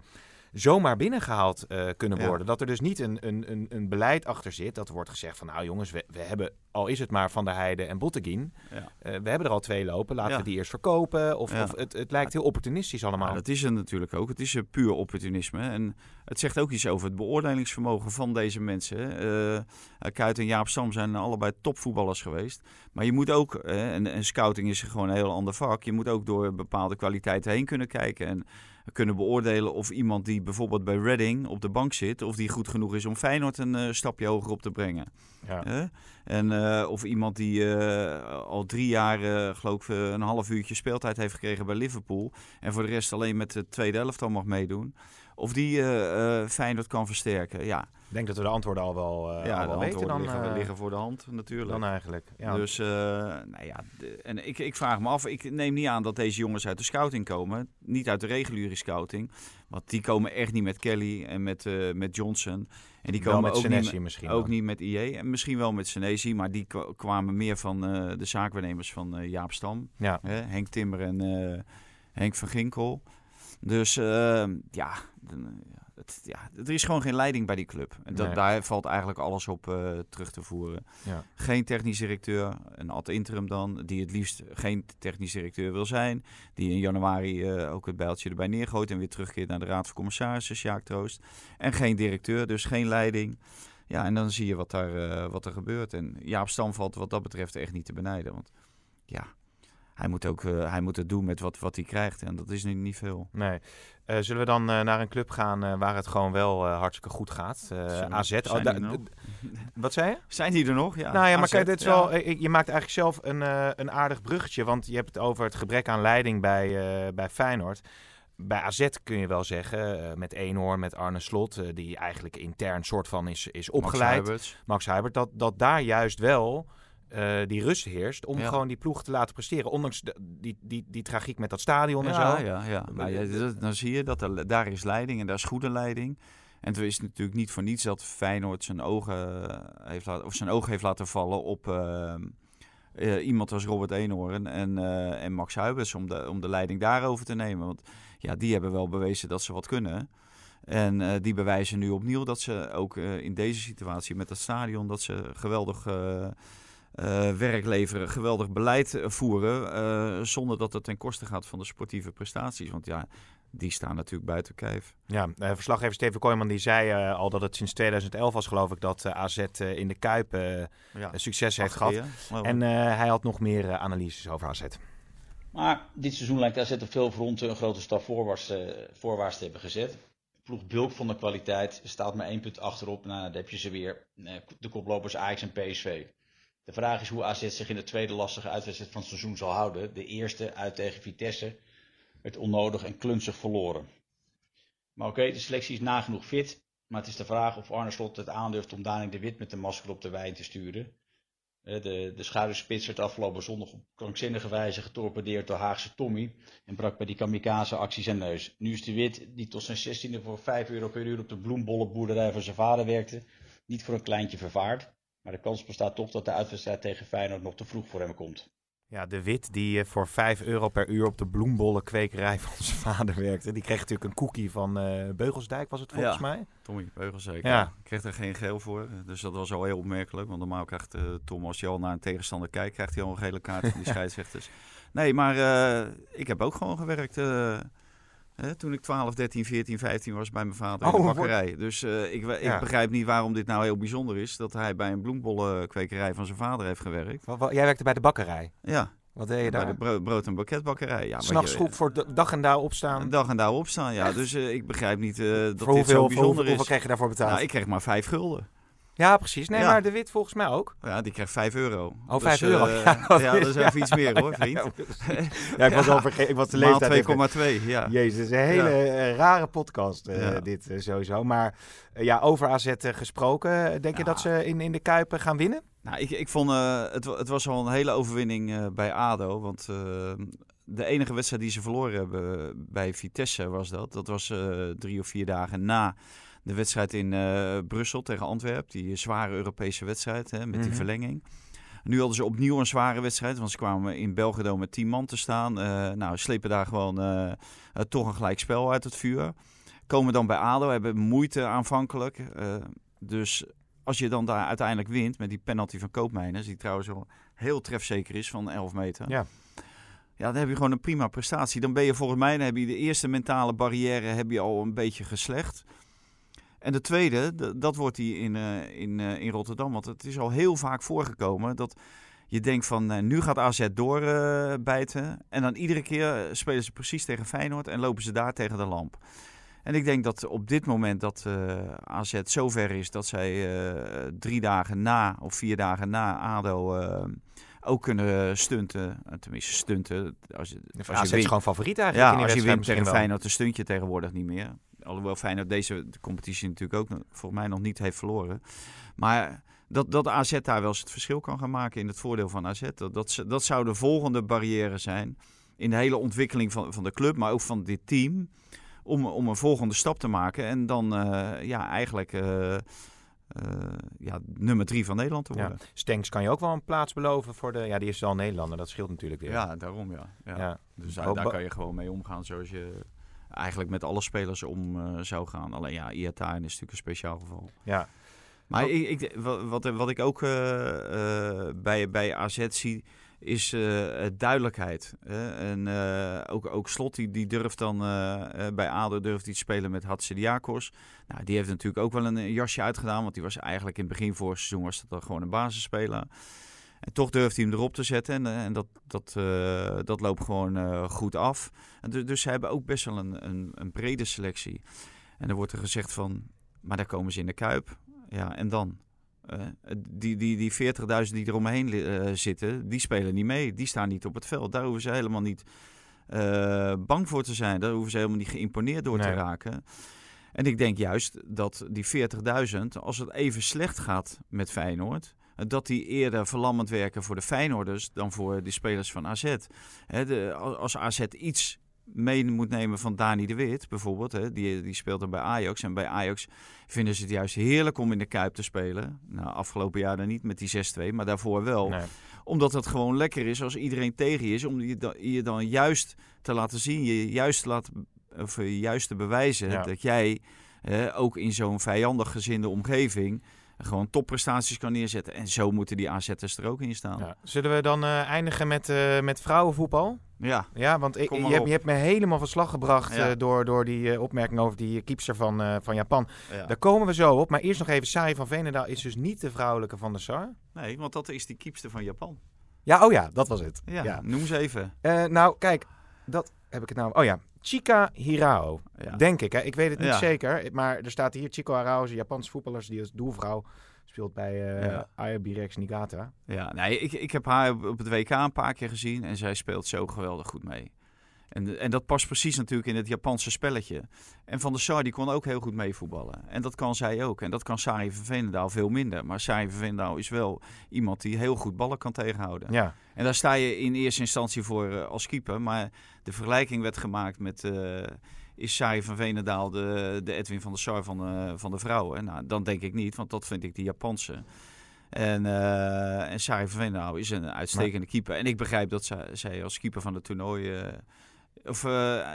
zomaar binnengehaald eh, kunnen Ja. worden. Dat er dus niet een, een, een, een beleid achter zit. Dat wordt gezegd van nou jongens, we, we hebben, al is het maar Van der Heijden en Botteguin. Ja. eh, we hebben er al twee lopen, laten we die eerst verkopen. Of, of het, het lijkt heel opportunistisch allemaal. Dat is het natuurlijk ook. Het is een puur opportunisme. En het zegt ook iets over het beoordelingsvermogen van deze mensen. Eh Kuit en Jaap Stam zijn allebei topvoetballers geweest. Maar je moet ook, en, en scouting is gewoon een heel ander vak. Je moet ook door bepaalde kwaliteiten heen kunnen kijken. En kunnen beoordelen of iemand die bijvoorbeeld bij Reading op de bank zit... of die goed genoeg is om Feyenoord een eh, stapje hoger op te brengen. Ja. En, eh, of iemand die eh, al drie jaar, geloof ik, een half uurtje speeltijd heeft gekregen bij Liverpool. En voor de rest alleen met de tweede elftal mag meedoen. Of die eh, eh, Feyenoord kan versterken. Ja, Ik denk dat we de antwoorden al wel, ja al wel weten dan, liggen, liggen voor de hand natuurlijk. dan eigenlijk. Ja. Dus, nou ja, de- en ik, ik vraag me af, ik neem niet aan dat deze jongens uit de scouting komen. Niet uit de reguliere scouting. Want die komen echt niet met Kelly en met, met Johnson. En die Wel komen met ook, niet, Senesi met- misschien ook dan. niet met IE. En misschien wel met Senesi, maar die kwa- kwamen meer van de zaakwaarnemers van Jaap Stam. Ja. Henk Timmer en Henk van Ginkel. Dus eh, ja, het, ja, er is gewoon geen leiding bij die club. En dat, Nee. daar valt eigenlijk alles op eh, terug te voeren. Ja. Geen technisch directeur, een ad interim dan, die het liefst geen technisch directeur wil zijn. Die in januari eh, ook het bijltje erbij neergooit en weer terugkeert naar de Raad van Commissarissen, Sjaak Troost. En geen directeur, dus geen leiding. Ja, en dan zie je wat, daar, eh, wat er gebeurt. En Jaap Stam valt wat dat betreft echt niet te benijden. Want ja, hij moet, ook, eh, hij moet het doen met wat, wat hij krijgt. En dat is nu niet veel. Nee. Eh, zullen we dan eh, naar een club gaan waar het gewoon wel hartstikke goed gaat? AZ. Oh, Wat zei je? Zijn die er nog? Ja, nou ja, maar AZ, kijk, dit is ja. wel, je maakt eigenlijk zelf een, een aardig bruggetje. Want je hebt het over het gebrek aan leiding bij, bij Feyenoord. Bij AZ kun je wel zeggen, met Eenhoorn, met Arne Slot, die eigenlijk intern soort van is, is opgeleid. Max Huibert, dat, dat daar juist wel eh, die rust heerst om Ja. gewoon die ploeg te laten presteren. Ondanks de- die, die, die tragiek met dat stadion en Ja, zo. ja, ja. Maar ja, dat- dan zie je dat er, daar is leiding en daar is goede leiding. En het is natuurlijk niet voor niets dat Feyenoord zijn ogen eh, heeft, laten, of zijn ogen heeft laten vallen op eh, eh, iemand als Robert Eenhoorn en, eh, en Max Huibers om de, om de leiding daarover te nemen. Want ja, die hebben wel bewezen dat ze wat kunnen. En eh, die bewijzen nu opnieuw dat ze ook eh, in deze situatie met het stadion, dat ze geweldig eh, werk leveren, geweldig beleid eh, voeren, eh, zonder dat het ten koste gaat van de sportieve prestaties. Want ja, die staan natuurlijk buiten kijf. Ja, verslaggever Steven Kooijman die zei al dat het sinds 2011 was, geloof ik, dat AZ in de Kuip Ja, succes heeft gehad. En eh, hij had nog meer analyses over AZ. Maar dit seizoen lijkt AZ op veel fronten een grote stap voorwaarts, eh, voorwaarts te hebben gezet. Ploeg bulk van de kwaliteit staat maar één punt achterop. Nou, dan heb je ze weer. De koplopers Ajax en PSV. De vraag is hoe AZ zich in de tweede lastige uitwedstrijd van het seizoen zal houden. De eerste uit tegen Vitesse werd onnodig en klunzig verloren. Maar oké, de selectie is nagenoeg fit. Maar het is de vraag of Arne Slot het aandurft om Dani de Wit met de masker op de wijn te sturen. De, de schuiderspits werd afgelopen zondag op krankzinnige wijze getorpedeerd door Haagse Tommy. En brak bij die kamikaze-actie zijn neus. Nu is de Wit, die tot zijn 16e voor 5 euro per uur op de bloembollenboerderij van zijn vader werkte, niet voor een kleintje vervaard. Maar de kans bestaat toch dat de uitwedstrijd tegen Feyenoord nog te vroeg voor hem komt. Ja, de Wit die eh, voor 5 euro per uur op de bloembollenkwekerij van zijn vader werkte. Die kreeg natuurlijk een cookie van eh, Beugelsdijk, was het volgens Ja, mij. Tommy Beugels zeker. Ja. Ik kreeg er geen geel voor. Dus dat was al heel opmerkelijk. Want normaal krijgt eh, Tom, als je al naar een tegenstander kijkt, krijgt hij al een gele kaart van die scheidsrechters. Nee, maar eh, ik heb ook gewoon gewerkt. Hè, toen ik 12, 13, 14, 15 was bij mijn vader in Oh, de wordt- bakkerij. Dus eh, ik, ik Ja. begrijp niet waarom dit nou heel bijzonder is. Dat hij bij een bloembollenkwekerij van zijn vader heeft gewerkt. Jij werkte bij de bakkerij. Ja. Wat deed je bij daar? de bro- brood- en bakketbakkerij. Ja, S'nachts vroeg voor de dag en dauw opstaan. Dag en dauw opstaan, ja. Dus eh, ik begrijp niet eh, dat Voor dit hoeveel- zo voor bijzonder hoeveel- is. hoeveel kreeg je daarvoor betaald? Nou, ik kreeg maar vijf gulden. Ja, precies. Nee, Ja. maar de Wit volgens mij ook. Ja, die krijgt 5 euro. Oh, 5 euro. eh, Ja, ja, dat is even iets meer hoor, vriend. Ja, ik was al vergeten. Ik was de Maal leeftijd. even- 2,2, ja. Jezus, het is een hele Ja. eh, rare podcast eh, Ja. dit sowieso. Maar ja, over AZ gesproken. Denk je dat ze in, in de Kuip eh, gaan winnen? Nou, ik, ik vond eh, het, het was al een hele overwinning eh, bij ADO. Want eh, de enige wedstrijd die ze verloren hebben bij Vitesse was dat. Dat was eh, drie of vier dagen na de wedstrijd in eh, Brussel tegen Antwerpen. Die zware Europese wedstrijd hè, met die Mhm. verlenging. Nu hadden ze opnieuw een zware wedstrijd, want ze kwamen in Belgrado met 10 man te staan. Eh, nou, slepen daar gewoon eh, toch een gelijk spel uit het vuur. Komen dan bij ADO, hebben moeite aanvankelijk. Dus als je dan daar uiteindelijk wint met die penalty van Koopmeiners, die trouwens wel heel trefzeker is van 11 meter. Ja. Ja, dan heb je gewoon een prima prestatie. Dan ben je volgens mij, dan heb je de eerste mentale barrière heb je al een beetje geslecht. En de tweede, dat wordt die in, eh, in, eh, in Rotterdam. Want het is al heel vaak voorgekomen dat je denkt van eh, nu gaat AZ doorbijten. en dan iedere keer spelen ze precies tegen Feyenoord en lopen ze daar tegen de lamp. En ik denk dat op dit moment dat eh, AZ zover is dat zij drie dagen na of vier dagen na ADO ook kunnen stunten. Tenminste stunten. Als je, als je AZ is gewoon favoriet eigenlijk Ja, in als je wint tegen. Feyenoord, dan stunt je tegenwoordig niet meer. Alhoewel Feyenoord deze competitie natuurlijk ook volgens mij nog niet heeft verloren. Maar dat, dat AZ daar wel eens het verschil kan gaan maken in het voordeel van AZ. Dat, dat, dat zou de volgende barrière zijn in de hele ontwikkeling van, van de club, maar ook van dit team. Om, om een volgende stap te maken en dan eh, ja, eigenlijk eh, eh, ja, nummer drie van Nederland te worden. Ja. Stenks kan je ook wel een plaats beloven voor de... Ja, die is al Nederlander, dat scheelt natuurlijk weer. Ja, daarom ja. ja. Ja. Dus daar, kan je gewoon mee omgaan zoals je eigenlijk met alle spelers om eh, zou gaan. Alleen ja, Iataren is natuurlijk een speciaal geval. Ja. Maar Ook- ik, ik, wat, wat, wat ik ook eh, eh, bij, bij AZ zie, is duidelijkheid. hè. En ook, ook Slot, die, die durft dan bij ADO durft te spelen met Hatsidiakos. Nou, die heeft natuurlijk ook wel een, jasje uitgedaan, want die was eigenlijk in het begin voor het seizoen was dat dan gewoon een basisspeler. En toch durft hij hem erop te zetten en, eh, en dat, dat, eh, dat loopt gewoon eh, goed af. En dus, dus ze hebben ook best wel een, een, een brede selectie. En dan wordt er gezegd van, maar daar komen ze in de Kuip. Ja, en dan? Die die, die 40.000 die eromheen zitten, die spelen niet mee. Die staan niet op het veld. Daar hoeven ze helemaal niet bang voor te zijn. Daar hoeven ze helemaal niet geïmponeerd door te raken. En ik denk juist dat die 40.000, als het even slecht gaat met Feyenoord, dat die eerder verlammend werken voor de Feyenoorders dan voor de spelers van AZ. De, als AZ iets mee moet nemen van Dani de Wit, bijvoorbeeld, hè, die, die speelt dan bij Ajax. En bij Ajax vinden ze het juist heerlijk om in de Kuip te spelen. Nou, afgelopen jaar dan niet met die 6-2, maar daarvoor wel. Nee. Omdat het gewoon lekker is als iedereen tegen je is, om je, da- je dan juist te laten zien, je juist te laten, of je juist te bewijzen Ja. dat jij eh, ook in zo'n vijandig gezinde omgeving gewoon topprestaties kan neerzetten. En zo moeten die AZ'ers er ook in staan. Ja. Zullen we dan eh, eindigen met, eh, met vrouwenvoetbal? Ja. Ja, want ik, je, hebt, je hebt me helemaal van slag gebracht Ja. eh, door, door die opmerking over die kiepster van, van Japan. Ja. Daar komen we zo op. Maar eerst nog even, Sari van Veenendaal is dus niet de vrouwelijke van de Sar. Nee, want dat is die kiepster van Japan. Ja, oh ja, dat was het. Ja, noem ze even. Nou, kijk, dat heb ik het nou. Oh ja, Chika Hirao. Ja. Denk ik, hè? Ik weet het niet Ja. zeker. Maar er staat hier Chico Hirao, een Japanse voetballer. Die als doelvrouw speelt bij eh Ja. Niigata. Ja, nee, ik, ik heb haar op het WK een paar keer gezien en zij speelt zo geweldig goed mee. En, en dat past precies natuurlijk in het Japanse spelletje. En Van der Sar die kon ook heel goed meevoetballen. En dat kan zij ook. En dat kan Sari van Veenendaal veel minder. Maar Sari van Veenendaal is wel iemand die heel goed ballen kan tegenhouden. Ja. En daar sta je in eerste instantie voor eh, als keeper. Maar de vergelijking werd gemaakt met... eh, is Sari van Veenendaal de, de Edwin van der Sar van, de- van de vrouwen? Nou, dan denk ik niet, want dat vind ik de Japanse. En, eh en Sari van Veenendaal is een uitstekende keeper. En ik begrijp dat zij, zij als keeper van het toernooi... of eh,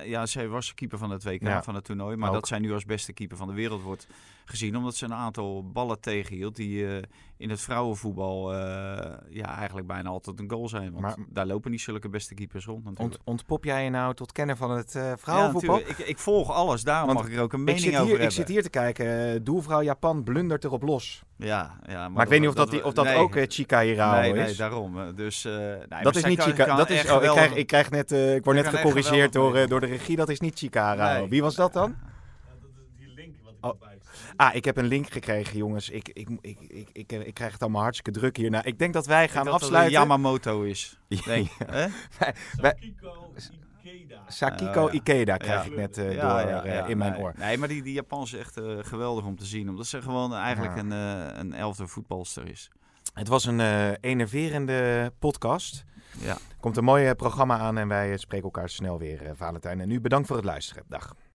ja, zij was keeper van het WK Ja, van het toernooi. Maar dat zij nu als beste keeper van de wereld wordt gezien. Omdat ze een aantal ballen tegenhield die eh, in het vrouwenvoetbal eh, ja, eigenlijk bijna altijd een goal zijn. Want Maar- daar lopen niet zulke beste keepers rond natuurlijk. Ont, ontpop jij je nou tot kenner van het eh, vrouwenvoetbal? Ja, natuurlijk. ik, ik volg alles, daarom Want mag ik er ook een ik mening zit, over hier, ik hebben. zit hier te kijken. doelvrouw Japan blundert erop los. Ja, ja, maar, Maar, ik weet niet of dat, die, of dat nee. ook Chika Hirao nee, is. Nee, daarom. Dus, eh, nee, dat is niet Chika. Dat is, oh, ik, krijg, ik krijg net, eh, ik word net gecorrigeerd door, eh, door de regie. Dat is niet Chika Hirao. Nee. Wie was dat dan? Oh. Ah, ik heb een link gekregen, jongens. Ik, ik, ik, ik, ik, ik krijg het allemaal hartstikke druk hierna. Ik denk dat wij Ik gaan denk dat het afsluiten. Yamamoto is. Denk, hè? Sakiko Oh, ja. Ikeda krijg Ja. ik net eh, Ja, door ja, eh, ja, in mijn nee. oor. Nee, maar die, die Japan is echt eh, geweldig om te zien. Omdat ze gewoon eigenlijk Ja. een, eh, een elfde voetbalster is. Het was een eh enerverende podcast. Ja. Er komt een mooi eh, programma aan en wij eh, spreken elkaar snel weer, eh, Valentijn. En nu bedankt voor het luisteren. Dag.